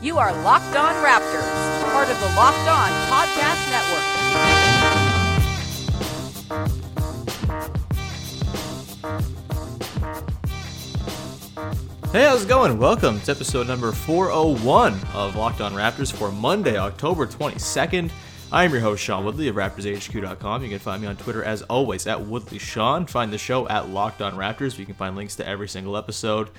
You are Locked On Raptors, part of the Locked On Podcast Network. Hey, how's it going? Welcome to episode number 401 of Locked On Raptors for Monday, October 22nd. I am your host, Sean Woodley of RaptorsHQ.com. You can find me on Twitter as always at WoodleySean. Find the show at Locked On Raptors, you can find links to every single episode.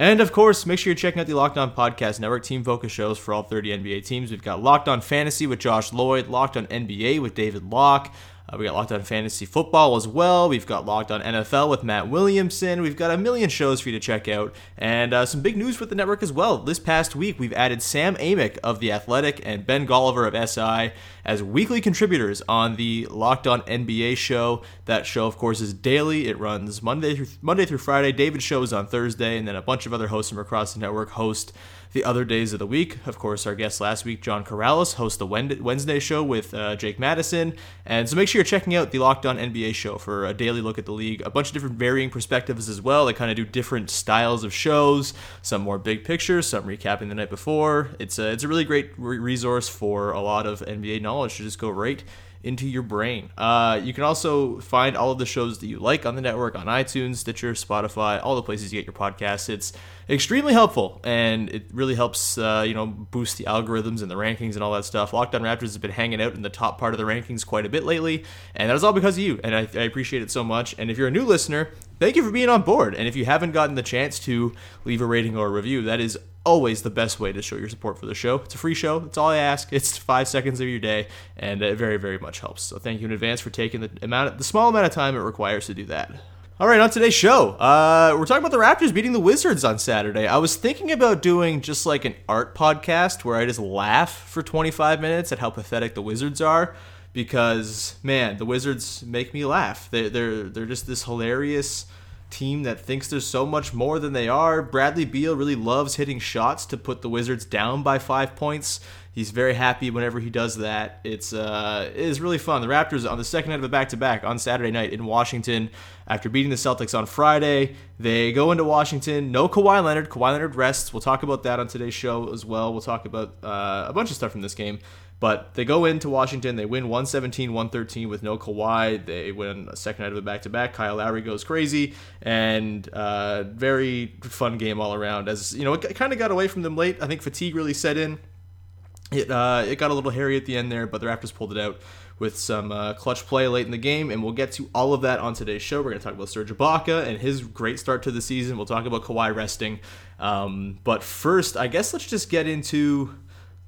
And of course, make sure you're checking out the Locked On Podcast Network team focus shows for all 30 NBA teams. We've got Locked On Fantasy with Josh Lloyd, Locked On NBA with David Locke. Uh, we got Locked On Fantasy Football as well. We've got Locked On NFL with Matt Williamson. We've got a million shows for you to check out. And uh, some big news with the network as well. This past week, we've added Sam Amick of The Athletic and Ben Golliver of SI as weekly contributors on the Locked On NBA show. That show, of course, is daily. It runs Monday through Monday through Friday. David's show is on Thursday, and then a bunch of other hosts from across the network host the other days of the week. Of course, our guest last week, John Corrales, hosts the Wednesday show with uh, Jake Madison. And so make sure you're checking out the Locked On NBA show for a daily look at the league. A bunch of different varying perspectives as well. They kind of do different styles of shows, some more big pictures, some recapping the night before. It's a, it's a really great re- resource for a lot of NBA knowledge to just go right into your brain. Uh, you can also find all of the shows that you like on the network on iTunes, Stitcher, Spotify, all the places you get your podcasts. It's extremely helpful and it really helps uh, you know boost the algorithms and the rankings and all that stuff. Locked On Raptors has been hanging out in the top part of the rankings quite a bit lately, and that is all because of you, and I, I appreciate it so much. And if you're a new listener, thank you for being on board. And if you haven't gotten the chance to leave a rating or a review, that is always the best way to show your support for the show. It's a free show. That's all I ask. It's five seconds of your day, and it very, very much helps. So thank you in advance for taking the amount, of, the small amount of time it requires to do that. All right, on today's show, uh, we're talking about the Raptors beating the Wizards on Saturday. I was thinking about doing just like an art podcast where I just laugh for 25 minutes at how pathetic the Wizards are, because man, the Wizards make me laugh. They, they're they're just this hilarious team that thinks there's so much more than they are. Bradley Beal really loves hitting shots to put the Wizards down by five points. He's very happy whenever he does that. It's uh, it is really fun. The Raptors on the second night of a back to back on Saturday night in Washington after beating the Celtics on Friday. They go into Washington. No Kawhi Leonard. Kawhi Leonard rests. We'll talk about that on today's show as well. We'll talk about uh, a bunch of stuff from this game. But they go into Washington, they win 117 113 with no Kawhi. They win a second night of a back to back. Kyle Lowry goes crazy, and uh, very fun game all around. As you know, it kind of got away from them late. I think fatigue really set in. It, uh, it got a little hairy at the end there, but the Raptors pulled it out with some uh, clutch play late in the game, and we'll get to all of that on today's show. We're going to talk about Serge Ibaka and his great start to the season. We'll talk about Kawhi resting. Um, but first, I guess let's just get into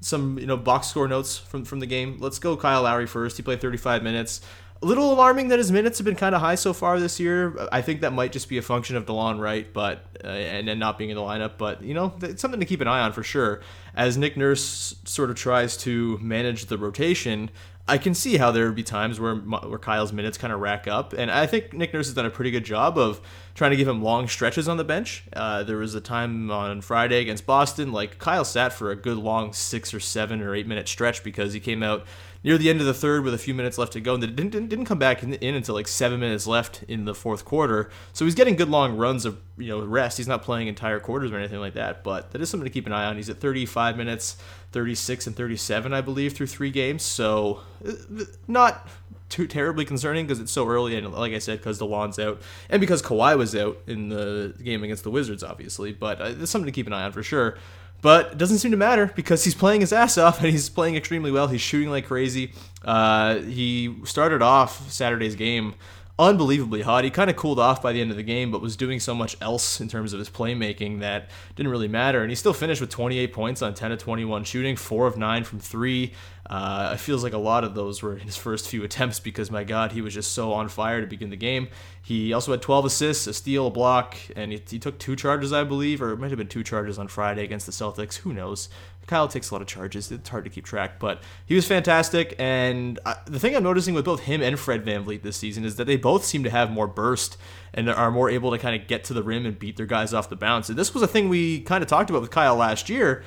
some you know box score notes from from the game. Let's go Kyle Lowry first. He played 35 minutes. A little alarming that his minutes have been kind of high so far this year. I think that might just be a function of Delon Wright, but uh, and then not being in the lineup. But you know, it's something to keep an eye on for sure. As Nick Nurse sort of tries to manage the rotation, I can see how there would be times where where Kyle's minutes kind of rack up, and I think Nick Nurse has done a pretty good job of trying to give him long stretches on the bench. Uh, there was a time on Friday against Boston, like Kyle sat for a good long six or seven or eight minute stretch because he came out near the end of the third with a few minutes left to go, and didn't, didn't, didn't come back in, in, until like seven minutes left in the fourth quarter. So he's getting good long runs of you know rest. He's not playing entire quarters or anything like that, but that is something to keep an eye on. He's at 35 minutes, 36 and 37, I believe, through three games. So uh, not too terribly concerning because it's so early, and like I said, because the Delon's out, and because Kawhi was out in the game against the Wizards, obviously. But uh, it's something to keep an eye on for sure. But it doesn't seem to matter because he's playing his ass off and he's playing extremely well. He's shooting like crazy. Uh, he started off Saturday's game unbelievably hot. He kind of cooled off by the end of the game, but was doing so much else in terms of his playmaking that didn't really matter. And he still finished with 28 points on 10 of 21 shooting, 4 of 9 from 3. Uh, it feels like a lot of those were his first few attempts because, my God, he was just so on fire to begin the game. He also had 12 assists, a steal, a block, and he, he took two charges, I believe, or it might have been two charges on Friday against the Celtics. Who knows? Kyle takes a lot of charges. It's hard to keep track, but he was fantastic. And uh, the thing I'm noticing with both him and Fred Van VanVleet this season is that they both seem to have more burst and are more able to kind of get to the rim and beat their guys off the bounce. And this was a thing we kind of talked about with Kyle last year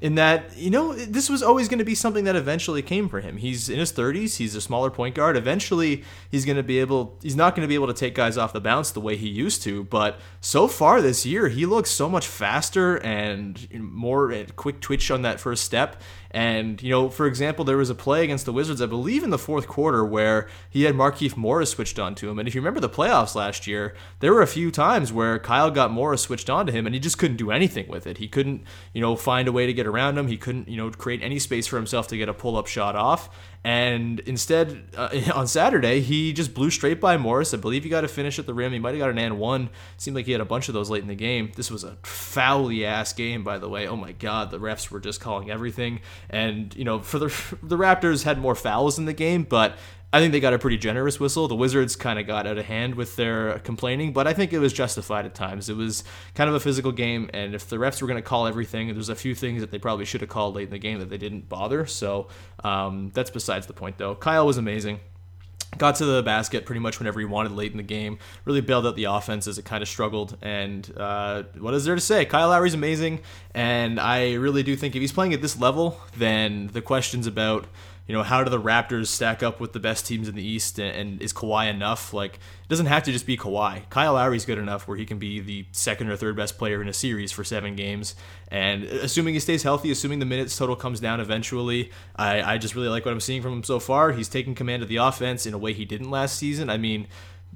in that you know this was always going to be something that eventually came for him. He's in his 30s. He's a smaller point guard. Eventually, he's going to be able. He's not going to be able to take guys off the bounce the way he used to. But so far this year, he looks so much faster and more quick twitch on that first step. And, you know, for example, there was a play against the Wizards, I believe in the fourth quarter, where he had Markieff Morris switched on to him. And if you remember the playoffs last year, there were a few times where Kyle got Morris switched on to him and he just couldn't do anything with it. He couldn't, you know, find a way to get around him. He couldn't, you know, create any space for himself to get a pull up shot off. And instead, uh, on Saturday, he just blew straight by Morris. I believe he got a finish at the rim. He might have got an and one. Seemed like he had a bunch of those late in the game. This was a foully ass game, by the way. Oh my God, the refs were just calling everything. And you know, for the the Raptors had more fouls in the game, but I think they got a pretty generous whistle. The Wizards kind of got out of hand with their complaining, but I think it was justified at times. It was kind of a physical game, and if the refs were going to call everything, there's a few things that they probably should have called late in the game that they didn't bother. So um, that's besides the point, though. Kyle was amazing. Got to the basket pretty much whenever he wanted late in the game. Really bailed out the offense as it kind of struggled. And uh, what is there to say? Kyle Lowry's amazing, and I really do think if he's playing at this level, then the questions about you know, how do the Raptors stack up with the best teams in the East? And, and, is Kawhi enough? Like, it doesn't have to just be Kawhi. Kyle Lowry's good enough where he can be the second or third best player in a series for seven games. And assuming he stays healthy, assuming the minutes total comes down eventually, I, I just really like what I'm seeing from him so far. He's taking command of the offense in a way he didn't last season. I mean,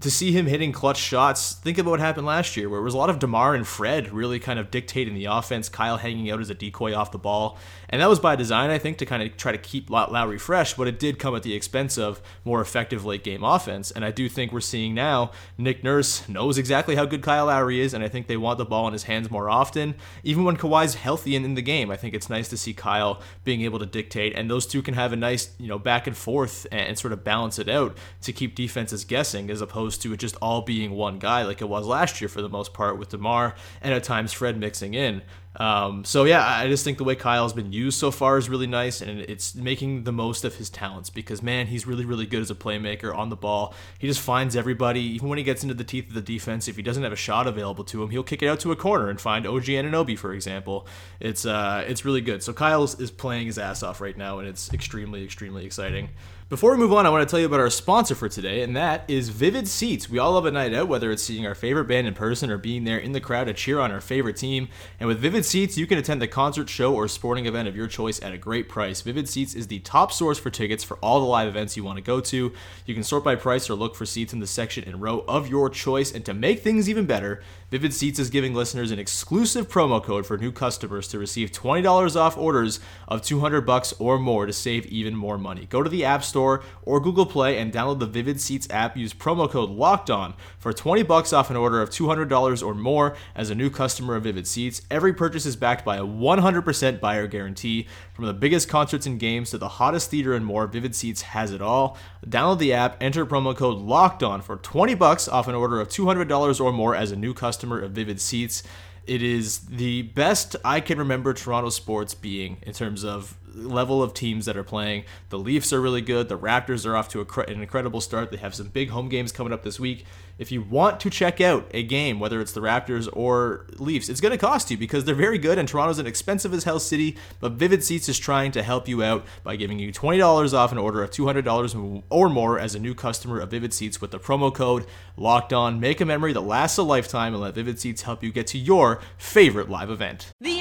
to see him hitting clutch shots, think about what happened last year, where it was a lot of DeMar and Fred really kind of dictating the offense, Kyle hanging out as a decoy off the ball. And that was by design, I think, to kind of try to keep Lowry fresh, but it did come at the expense of more effective late game offense. And I do think we're seeing now Nick Nurse knows exactly how good Kyle Lowry is, and I think they want the ball in his hands more often. Even when Kawhi's healthy and in the game, I think it's nice to see Kyle being able to dictate, and those two can have a nice, you know, back and forth and, sort of balance it out to keep defenses guessing as opposed to it just all being one guy like it was last year for the most part with DeMar and at times Fred mixing in. Um, so yeah, I just think the way Kyle's been used so far is really nice, and it's making the most of his talents because man, he's really really good as a playmaker on the ball. He just finds everybody, even when he gets into the teeth of the defense. If he doesn't have a shot available to him, he'll kick it out to a corner and find OG Anunoby, for example. It's uh, it's really good. So Kyle is playing his ass off right now, and it's extremely extremely exciting. Before we move on, I want to tell you about our sponsor for today, and that is Vivid Seats. We all love a night out, whether it's seeing our favorite band in person or being there in the crowd to cheer on our favorite team. And with Vivid Seats, you can attend the concert, show, or sporting event of your choice at a great price. Vivid Seats is the top source for tickets for all the live events you want to go to. You can sort by price or look for seats in the section and row of your choice. And to make things even better, Vivid Seats is giving listeners an exclusive promo code for new customers to receive $20 off orders of 200 bucks or more to save even more money. Go to the App Store or Google Play and download the Vivid Seats app. Use promo code Locked On for 20 bucks off an order of $200 or more as a new customer of Vivid Seats. Every purchase is backed by a 100% buyer guarantee. From the biggest concerts and games to the hottest theater and more, Vivid Seats has it all. Download the app, enter promo code Locked On for 20 bucks off an order of $200 or more as a new customer of Vivid Seats. It is the best I can remember Toronto sports being in terms of level of teams that are playing. The Leafs are really good. The Raptors are off to a, an incredible start. They have some big home games coming up this week if you want to check out a game, whether it's the Raptors or Leafs, it's going to cost you because they're very good and Toronto's an expensive as hell city. But Vivid Seats is trying to help you out by giving you $20 off an order of $200 or more as a new customer of Vivid Seats with the promo code Locked On. Make a memory that lasts a lifetime and let Vivid Seats help you get to your favorite live event. The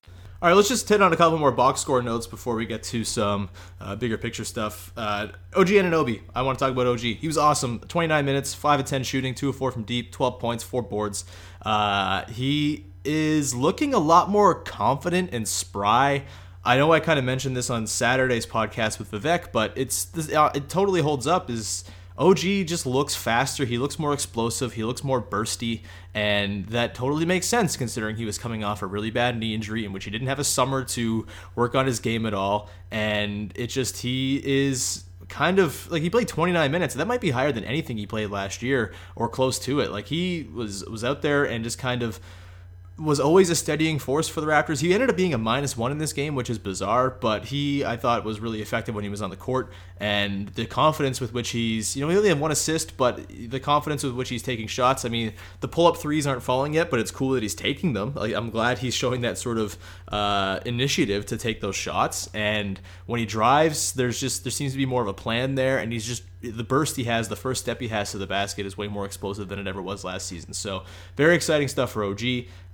All right, let's just hit on a couple more box score notes before we get to some uh, bigger picture stuff. Uh, OG Anunoby, I want to talk about OG. He was awesome. 29 minutes, 5 of 10 shooting, 2 of 4 from deep, 12 points, 4 boards. Uh, he is looking a lot more confident and spry I know I kind of mentioned this on Saturday's podcast with Vivek, but it's uh, it totally holds up. Is OG just looks faster. He looks more explosive. He looks more bursty. And that totally makes sense considering he was coming off a really bad knee injury in which he didn't have a summer to work on his game at all. And it just, he is kind of like he played 29 minutes. That might be higher than anything he played last year or close to it. Like he was was out there and just kind of was always a steadying force for the Raptors. He ended up being a minus one in this game, which is bizarre, but he, I thought, was really effective when he was on the court. And the confidence with which he's, you know, he only had one assist, but the confidence with which he's taking shots. I mean, the pull up threes aren't falling yet, but it's cool that he's taking them. Like, I'm glad he's showing that sort of uh, initiative to take those shots. And when he drives, there's just, there seems to be more of a plan there, and he's just the burst he has, the first step he has to the basket is way more explosive than it ever was last season. So very exciting stuff for OG.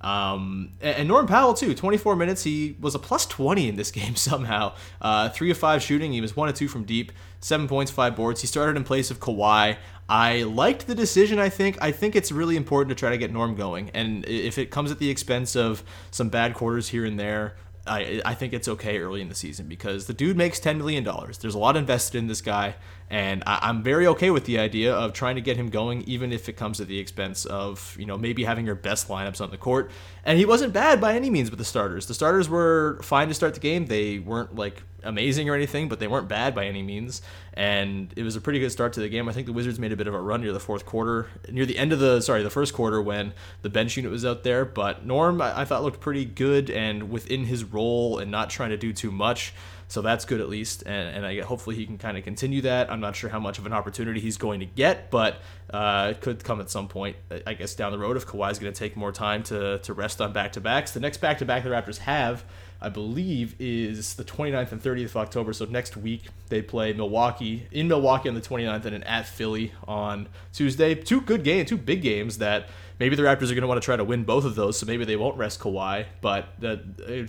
Um, and, Norm Powell too. 24 minutes. He was a plus 20 in this game somehow. Uh, three of five shooting. He was one of two from deep. Seven points, five boards. He started in place of Kawhi. I liked the decision. I think. I think it's really important to try to get Norm going, and if it comes at the expense of some bad quarters here and there, I, I think it's okay early in the season because the dude makes $10 million. There's a lot invested in this guy, and I, am very okay with the idea of trying to get him going, even if it comes at the expense of, you know, maybe having your best lineups on the court. And he wasn't bad by any means with the starters. The starters were fine to start the game. They weren't like amazing or anything, but they weren't bad by any means. And it was a pretty good start to the game. I think the Wizards made a bit of a run near the fourth quarter, near the end of the sorry, the first quarter when the bench unit was out there. But Norm, I, I thought looked pretty good and within his role and not trying to do too much. So that's good at least, and, and I hopefully he can kind of continue that. I'm not sure how much of an opportunity he's going to get, but uh, it could come at some point, I guess, down the road if Kawhi's going to take more time to, to rest on back to backs. The next back to back the Raptors have I believe, is the 29th and 30th of October. So next week they play Milwaukee in Milwaukee on the 29th and at Philly on Tuesday. Two good games, two big games that maybe the Raptors are going to want to try to win both of those. So maybe they won't rest Kawhi, but uh,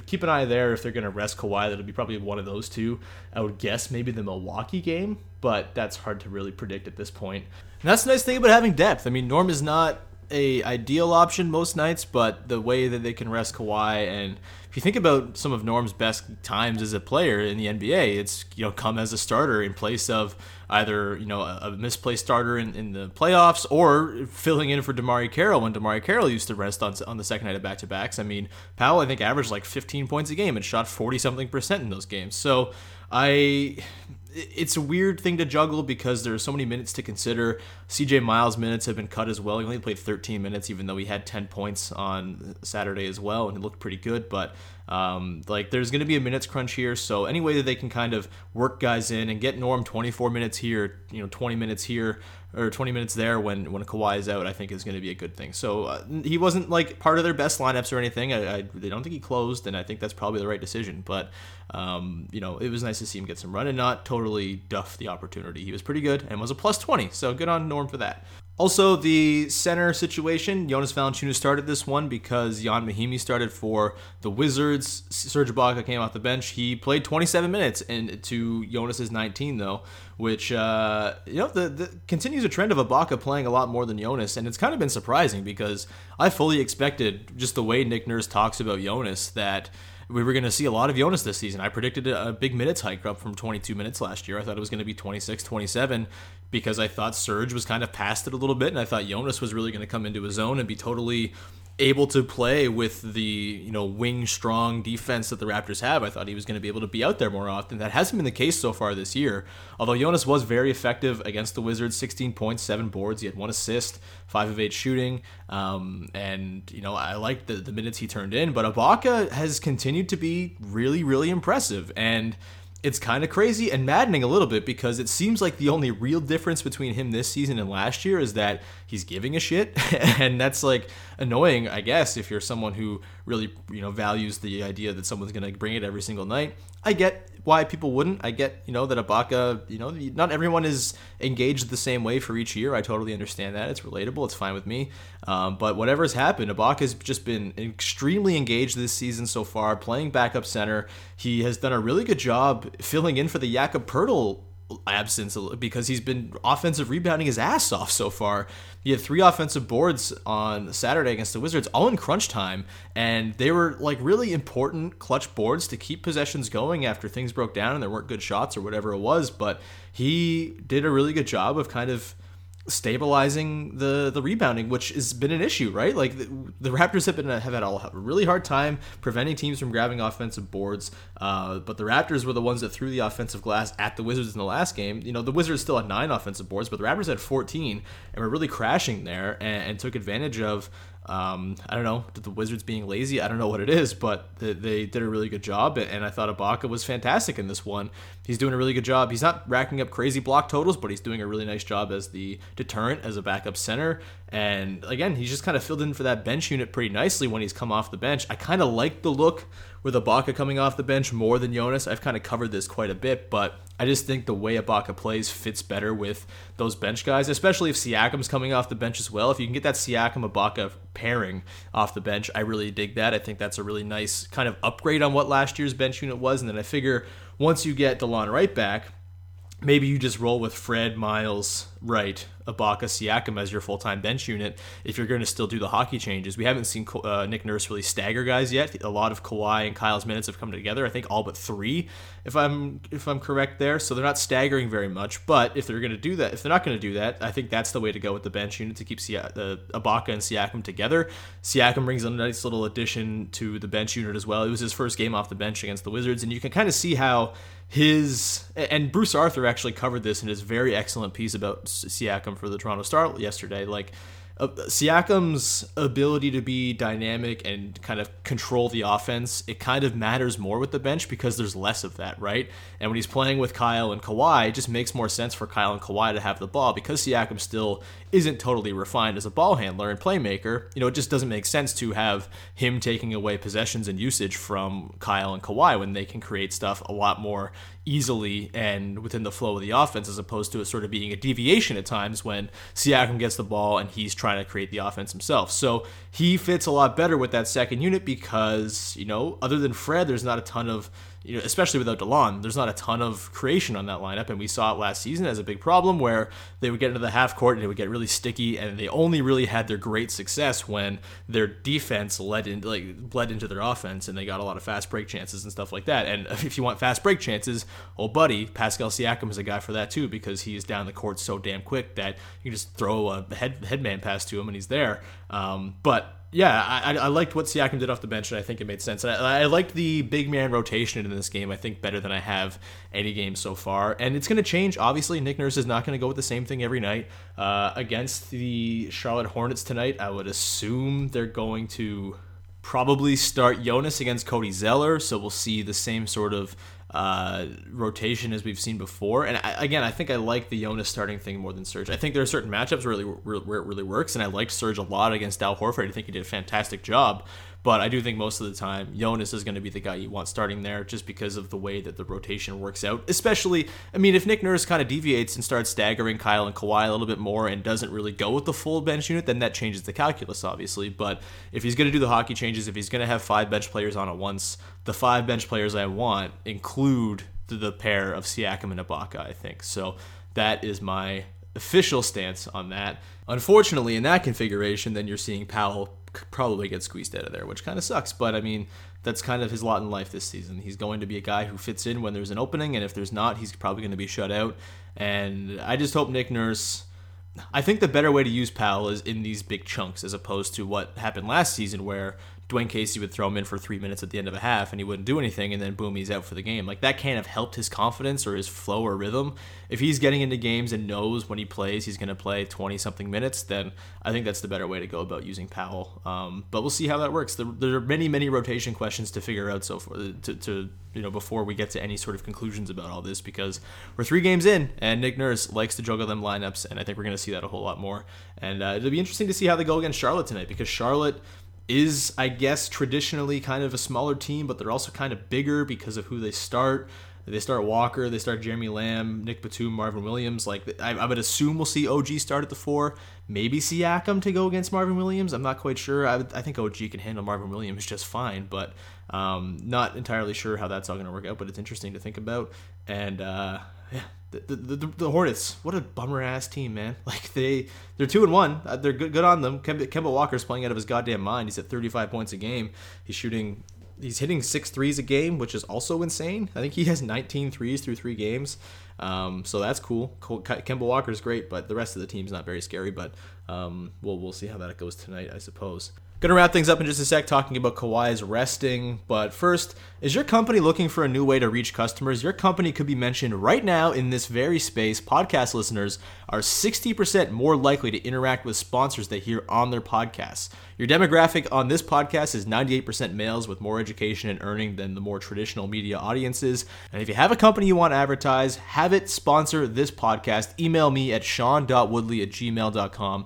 keep an eye there if they're going to rest Kawhi. That'll be probably one of those two. I would guess maybe the Milwaukee game, but that's hard to really predict at this point. And that's the nice thing about having depth. I mean, Norm is not a ideal option most nights, but the way that they can rest Kawhi and if you think about some of Norm's best times as a player in the NBA, it's you know come as a starter in place of either you know a, misplaced starter in, in the playoffs or filling in for DeMarre Carroll when DeMarre Carroll used to rest on on the second night of back to backs. I mean, Powell I think averaged like 15 points a game and shot 40 something percent in those games. So I it's a weird thing to juggle because there's so many minutes to consider. CJ Miles' minutes have been cut as well. He only played 13 minutes, even though he had 10 points on Saturday as well, and it looked pretty good. But um, like, there's going to be a minutes crunch here, so any way that they can kind of work guys in and get Norm 24 minutes here, you know, 20 minutes here, or 20 minutes there when when Kawhi is out, I think is going to be a good thing. So uh, he wasn't like part of their best lineups or anything. I, I, they don't think he closed, and I think that's probably the right decision. But um, you know, it was nice to see him get some run and not totally duff the opportunity. He was pretty good and was a plus 20, so good on Norm for that. Also, the center situation, Jonas Valanciunas started this one because Ian Mahinmi started for the Wizards. Serge Ibaka came off the bench. He played 27 minutes and to Jonas's 19 though, which uh, you know the, the continues a trend of Ibaka playing a lot more than Jonas, and it's kind of been surprising because I fully expected just the way Nick Nurse talks about Jonas that we were going to see a lot of Jonas this season. I predicted a big minutes hike up from 22 minutes last year. I thought it was going to be 26, 27 because I thought Serge was kind of past it a little bit, and I thought Jonas was really going to come into his own and be totally able to play with the you know wing strong defense that the Raptors have. I thought he was going to be able to be out there more often. That hasn't been the case so far this year. Although Jonas was very effective against the Wizards, 16 points, seven boards. He had one assist, five of eight shooting, um, and you know I liked the, the minutes he turned in. But Ibaka has continued to be really really impressive and it's kind of crazy and maddening a little bit because it seems like the only real difference between him this season and last year is that he's giving a shit. And that's like annoying i guess if you're someone who really you know values the idea that someone's going to bring it every single night. I get why people wouldn't. I get, you know, that Ibaka, you know, not everyone is engaged the same way for each year. I totally understand that. It's relatable. It's fine with me. Um, but whatever has happened, Ibaka's just been extremely engaged this season so far, playing backup center. He has done a really good job filling in for the Jakob Poeltl absence because he's been offensive rebounding his ass off so far. He had three offensive boards on Saturday against the Wizards, all in crunch time, and they were like really important clutch boards to keep possessions going after things broke down and there weren't good shots or whatever it was. But he did a really good job of kind of stabilizing the the rebounding, which has been an issue, right? Like the, the Raptors have been have had a really hard time preventing teams from grabbing offensive boards. Uh, but the Raptors were the ones that threw the offensive glass at the Wizards in the last game. You know, the Wizards still had nine offensive boards, but the Raptors had 14 and were really crashing there and, and took advantage of um, I don't know, the Wizards being lazy. I don't know what it is, but they, they, did a really good job. And I thought Ibaka was fantastic in this one. He's doing a really good job. He's not racking up crazy block totals, but he's doing a really nice job as the deterrent, as a backup center. And again, he's just kind of filled in for that bench unit pretty nicely when he's come off the bench. I kind of like the look with Ibaka coming off the bench more than Jonas. I've kind of covered this quite a bit, but I just think the way Ibaka plays fits better with those bench guys, especially if Siakam's coming off the bench as well. If you can get that Siakam Ibaka pairing off the bench, I really dig that. I think that's a really nice kind of upgrade on what last year's bench unit was. And then I figure once you get Delon Wright back, maybe you just roll with Fred, Miles, Wright, Ibaka, Siakam as your full time bench unit if you're going to still do the hockey changes. We haven't seen uh, Nick Nurse really stagger guys yet. A lot of Kawhi and Kyle's minutes have come together. I think all but three, if I'm if I'm correct there. So they're not staggering very much. But if they're going to do that, if they're not going to do that, I think that's the way to go with the bench unit to keep Si- the Ibaka and Siakam together. Siakam brings a nice little addition to the bench unit as well. It was his first game off the bench against the Wizards, and you can kind of see how his and Bruce Arthur actually covered this in his very excellent piece about Siakam for the Toronto Star yesterday. Like uh, Siakam's ability to be dynamic and kind of control the offense, it kind of matters more with the bench because there's less of that, right? And when he's playing with Kyle and Kawhi, it just makes more sense for Kyle and Kawhi to have the ball because Siakam still isn't totally refined as a ball handler and playmaker. You know, it just doesn't make sense to have him taking away possessions and usage from Kyle and Kawhi when they can create stuff a lot more easily and within the flow of the offense as opposed to it sort of being a deviation at times when Siakam gets the ball and he's trying to create the offense himself. So he fits a lot better with that second unit because, you know, other than Fred, there's not a ton of you know, especially without Delon, there's not a ton of creation on that lineup, and we saw it last season as a big problem where they would get into the half court and it would get really sticky, and they only really had their great success when their defense led in like bled into their offense, and they got a lot of fast break chances and stuff like that. And if you want fast break chances, old buddy Pascal Siakam is a guy for that too because he is down the court so damn quick that you can just throw a head headman pass to him and he's there. Um, but yeah, I, I liked what Siakam did off the bench, and I think it made sense. I, I liked the big man rotation in this game. I think better than I have any game so far, and it's going to change. Obviously, Nick Nurse is not going to go with the same thing every night uh, against the Charlotte Hornets tonight. I would assume they're going to probably start Jonas against Cody Zeller, so we'll see the same sort of uh, rotation as we've seen before. And I, again, I think I like the Jonas starting thing more than Serge. I think there are certain matchups where, really, where it really works, and I liked Serge a lot against Al Horford. I think he did a fantastic job. But I do think most of the time Jonas is going to be the guy you want starting there just because of the way that the rotation works out. Especially, I mean, if Nick Nurse kind of deviates and starts staggering Kyle and Kawhi a little bit more and doesn't really go with the full bench unit, then that changes the calculus, obviously. But if he's going to do the hockey changes, if he's going to have five bench players on at once, the five bench players I want include the pair of Siakam and Ibaka, I think. So that is my official stance on that. Unfortunately, in that configuration, then you're seeing Powell probably get squeezed out of there, which kind of sucks. But I mean, that's kind of his lot in life this season. He's going to be a guy who fits in when there's an opening, and if there's not, he's probably going to be shut out. And I just hope Nick Nurse. I think the better way to use Powell is in these big chunks as opposed to what happened last season, where Dwane Casey would throw him in for three minutes at the end of a half and he wouldn't do anything, and then boom, he's out for the game. Like that can't have helped his confidence or his flow or rhythm. If he's getting into games and knows when he plays he's going to play 20 something minutes, then I think that's the better way to go about using Powell. Um, but we'll see how that works. There, there, are many, many rotation questions to figure out so far, to, to you know before we get to any sort of conclusions about all this because we're three games in and Nick Nurse likes to juggle them lineups, and I think we're going to see that a whole lot more. And uh, it'll be interesting to see how they go against Charlotte tonight because Charlotte is, I guess, traditionally kind of a smaller team, but they're also kind of bigger because of who they start. They start Walker, they start Jeremy Lamb, Nic Batum, Marvin Williams. Like I, I, would assume we'll see OG start at the four, maybe Siakam to go against Marvin Williams. I'm not quite sure. I, I think OG can handle Marvin Williams just fine, but um, not entirely sure how that's all going to work out. But it's interesting to think about. And uh, yeah, the, the, the, the Hornets, what a bummer ass team, man. Like they they're two and one. Uh, they're good good on them. Kemba, Kemba Walker's playing out of his goddamn mind. He's at 35 points a game. He's shooting he's hitting six threes a game, which is also insane. I think he has 19 threes through three games. Um, so that's cool. Kemba Walker's great, but the rest of the team's not very scary. But um, we'll we'll see how that goes tonight, I suppose. Gonna wrap things up in just a sec talking about Kawhi's resting, but first, is your company looking for a new way to reach customers? Your company could be mentioned right now in this very space. Podcast listeners are 60% more likely to interact with sponsors they hear on their podcasts. Your demographic on this podcast is 98% males with more education and earning than the more traditional media audiences. And if you have a company you want to advertise, have it sponsor this podcast. Email me at sean.woodley at gmail.com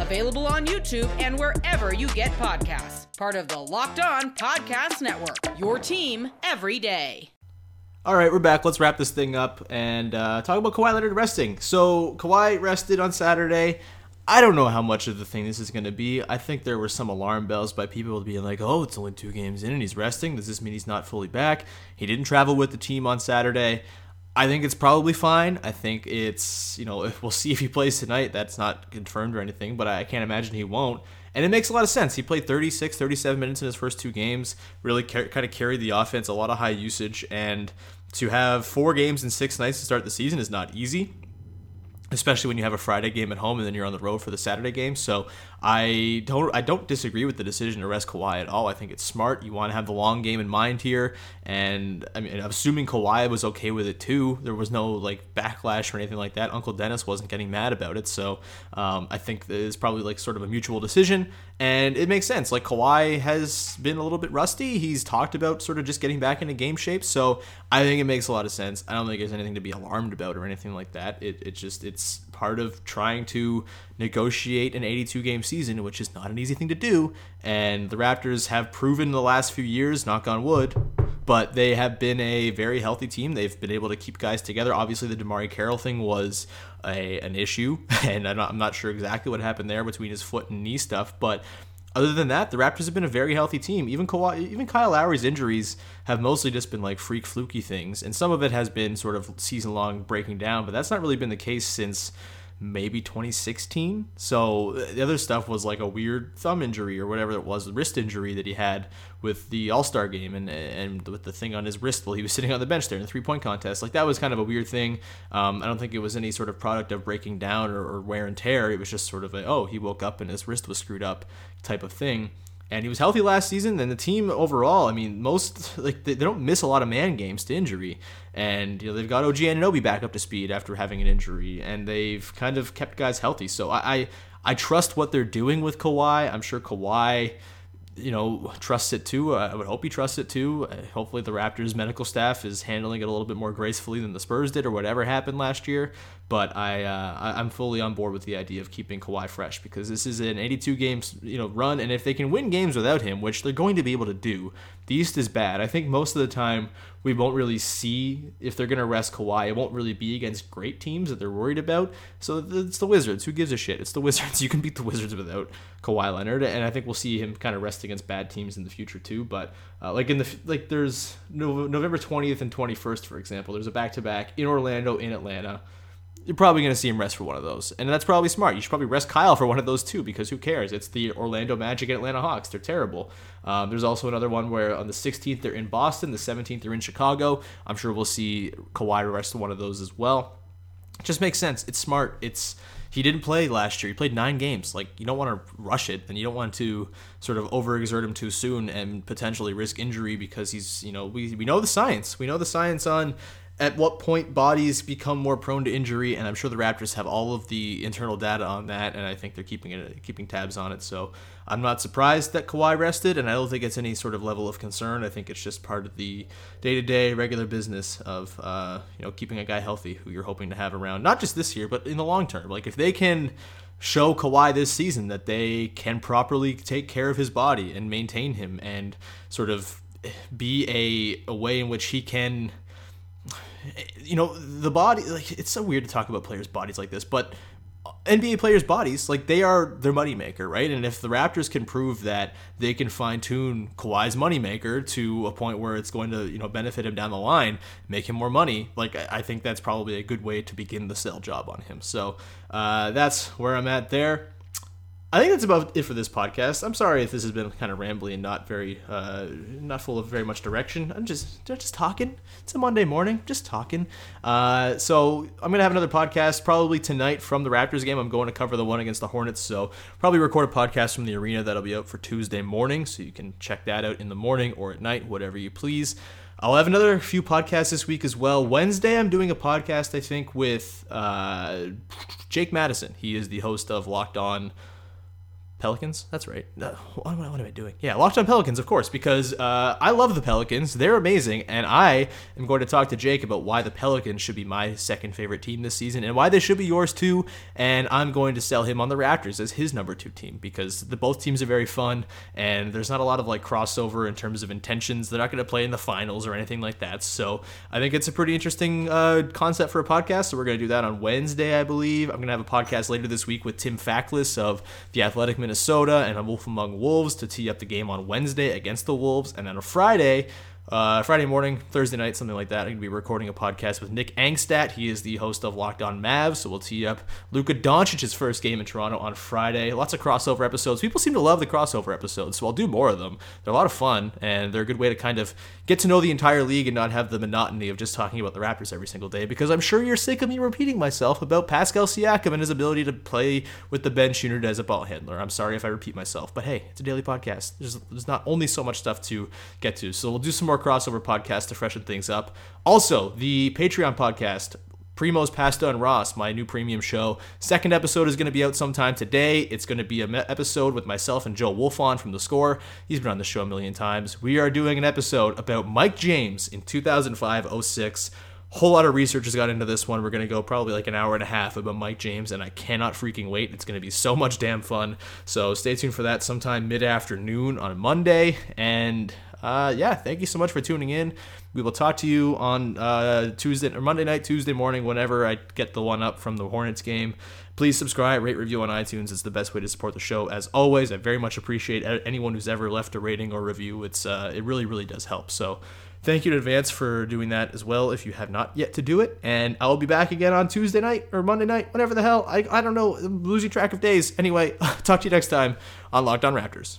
available on YouTube and wherever you get podcasts part of the Locked On Podcast Network. Your team every day. All right, we're back. Let's wrap this thing up and uh, talk about Kawhi Leonard resting. So Kawhi rested on Saturday. I don't know how much of the thing this is going to be. I think there were some alarm bells by people being like, "Oh, it's only two games in and he's resting. Does this mean he's not fully back?" He didn't travel with the team on Saturday. I think it's probably fine. I think it's, you know, we'll see if he plays tonight. That's not confirmed or anything, but I can't imagine he won't. And it makes a lot of sense. He played 36, 37 minutes in his first two games, really kind of carried the offense, a lot of high usage. And to have four games in six nights to start the season is not easy especially when you have a Friday game at home and then you're on the road for the Saturday game. So I don't I don't disagree with the decision to rest Kawhi at all. I think it's smart. You want to have the long game in mind here, and I mean, assuming Kawhi was okay with it too. There was no like backlash or anything like that. Uncle Dennis wasn't getting mad about it, so um, I think it's probably like sort of a mutual decision, and it makes sense. Like Kawhi has been a little bit rusty. He's talked about sort of just getting back into game shape, so I think it makes a lot of sense. I don't think there's anything to be alarmed about or anything like that. It it just it's part of trying to negotiate an 82 game season, which is not an easy thing to do. And the Raptors have proven the last few years, knock on wood, but they have been a very healthy team. They've been able to keep guys together. Obviously, the DeMarre Carroll thing was a, an issue, and I'm not, I'm not sure exactly what happened there between his foot and knee stuff, but other than that, the Raptors have been a very healthy team. Even Kawhi, even Kyle Lowry's injuries have mostly just been like freak fluky things, and some of it has been sort of season long breaking down. But that's not really been the case since maybe 2016. So the other stuff was like a weird thumb injury or whatever it was, wrist injury that he had with the All Star game and and with the thing on his wrist while he was sitting on the bench there in the three point contest. Like that was kind of a weird thing. Um, I don't think it was any sort of product of breaking down or, or wear and tear. It was just sort of a oh he woke up and his wrist was screwed up type of thing and he was healthy last season. And the team overall, I mean, most like they, they, don't miss a lot of man games to injury, and you know they've got OG Anunoby back up to speed after having an injury, and they've kind of kept guys healthy. So I I, I trust what they're doing with Kawhi. I'm sure Kawhi you know, trusts it too. I would hope he trusts it too. Uh, hopefully, the Raptors medical staff is handling it a little bit more gracefully than the Spurs did or whatever happened last year. But I, uh, I'm fully on board with the idea of keeping Kawhi fresh because this is an 82 games, you know, run, and if they can win games without him, which they're going to be able to do, the East is bad. I think most of the time we won't really see if they're going to rest Kawhi. It won't really be against great teams that they're worried about. So it's the Wizards. Who gives a shit? It's the Wizards. You can beat the Wizards without Kawhi Leonard, and I think we'll see him kind of rest against bad teams in the future too. But uh, like in the like, there's November 20th and 21st, for example. There's a back to back in Orlando, in Atlanta you're probably going to see him rest for one of those. And that's probably smart. You should probably rest Kyle for one of those too, because who cares? It's the Orlando Magic and Atlanta Hawks. They're terrible. Um, there's also another one where on the 16th they're in Boston, the 17th they're in Chicago. I'm sure we'll see Kawhi rest one of those as well. It just makes sense. It's smart. It's he didn't play last year. He played nine games. Like you don't want to rush it, and you don't want to sort of overexert him too soon and potentially risk injury because he's you know we we know the science. We know the science on at what point bodies become more prone to injury, and I'm sure the Raptors have all of the internal data on that, and I think they're keeping it keeping tabs on it. So I'm not surprised that Kawhi rested, and I don't think it's any sort of level of concern. I think it's just part of the day-to-day regular business of uh, you know keeping a guy healthy who you're hoping to have around, not just this year, but in the long term. Like if they can show Kawhi this season that they can properly take care of his body and maintain him and sort of be a, a way in which he can you know the body like it's so weird to talk about players bodies like this but NBA players' bodies, like they are their moneymaker, right? And if the Raptors can prove that they can fine tune Kawhi's moneymaker to a point where it's going to, you know, benefit him down the line, make him more money, like I think that's probably a good way to begin the sell job on him. So uh, that's where I'm at there. I think that's about it for this podcast. I'm sorry if this has been kind of rambly and not very, uh, not full of very much direction. I'm just, just talking. It's a Monday morning, just talking. Uh, so I'm gonna have another podcast probably tonight from the Raptors game. I'm going to cover the one against the Hornets, so probably record a podcast from the arena that'll be out for Tuesday morning, so you can check that out in the morning or at night, whatever you please. I'll have another few podcasts this week as well. Wednesday, I'm doing a podcast, I think, with uh, Jake Madison. He is the host of Locked On Pelicans. That's right. Uh, what, what, am I doing? Yeah, Locked on Pelicans, of course, because uh, I love the Pelicans. They're amazing, and I am going to talk to Jake about why the Pelicans should be my second favorite team this season and why they should be yours too. And I'm going to sell him on the Raptors as his number two team because the both teams are very fun, and there's not a lot of like crossover in terms of intentions. They're not going to play in the finals or anything like that. So I think it's a pretty interesting uh, concept for a podcast. So we're going to do that on Wednesday, I believe. I'm going to have a podcast later this week with Tim Faklis of the Athletic Minnesota and a Wolf Among Wolves to tee up the game on Wednesday against the Wolves. And then on Friday, uh, Friday morning, Thursday night, something like that. I'm going to be recording a podcast with Nick Angstadt. He is the host of Locked On Mavs, so we'll tee up Luka Doncic's first game in Toronto on Friday. Lots of crossover episodes. People seem to love the crossover episodes, so I'll do more of them. They're a lot of fun, and they're a good way to kind of get to know the entire league and not have the monotony of just talking about the Raptors every single day, because I'm sure you're sick of me repeating myself about Pascal Siakam and his ability to play with the bench unit as a ball handler. I'm sorry if I repeat myself, but hey, it's a daily podcast. There's, there's not only so much stuff to get to, so we'll do some more crossover podcast to freshen things up. Also, the Patreon podcast, Primos Pasta and Ross, my new premium show. Second episode is going to be out sometime today. It's going to be an episode with myself and Joe Wolfond from The Score. He's been on the show a million times. We are doing an episode about Mike James in 2005 06 whole lot of research has got into this one. We're going to go probably like an hour and a half about Mike James, and I cannot freaking wait. It's going to be so much damn fun. So stay tuned for that sometime mid afternoon on Monday. And uh, yeah, thank you so much for tuning in. We will talk to you on uh, Tuesday or Monday night, Tuesday morning, whenever I get the one up from the Hornets game. Please subscribe, rate, review on iTunes. It's the best way to support the show. As always, I very much appreciate anyone who's ever left a rating or review. It's uh, it really, really does help. So thank you in advance for doing that as well if you have not yet to do it. And I will be back again on Tuesday night or Monday night, whatever the hell. I, I don't know. I'm losing track of days. Anyway, talk to you next time on Locked On Raptors.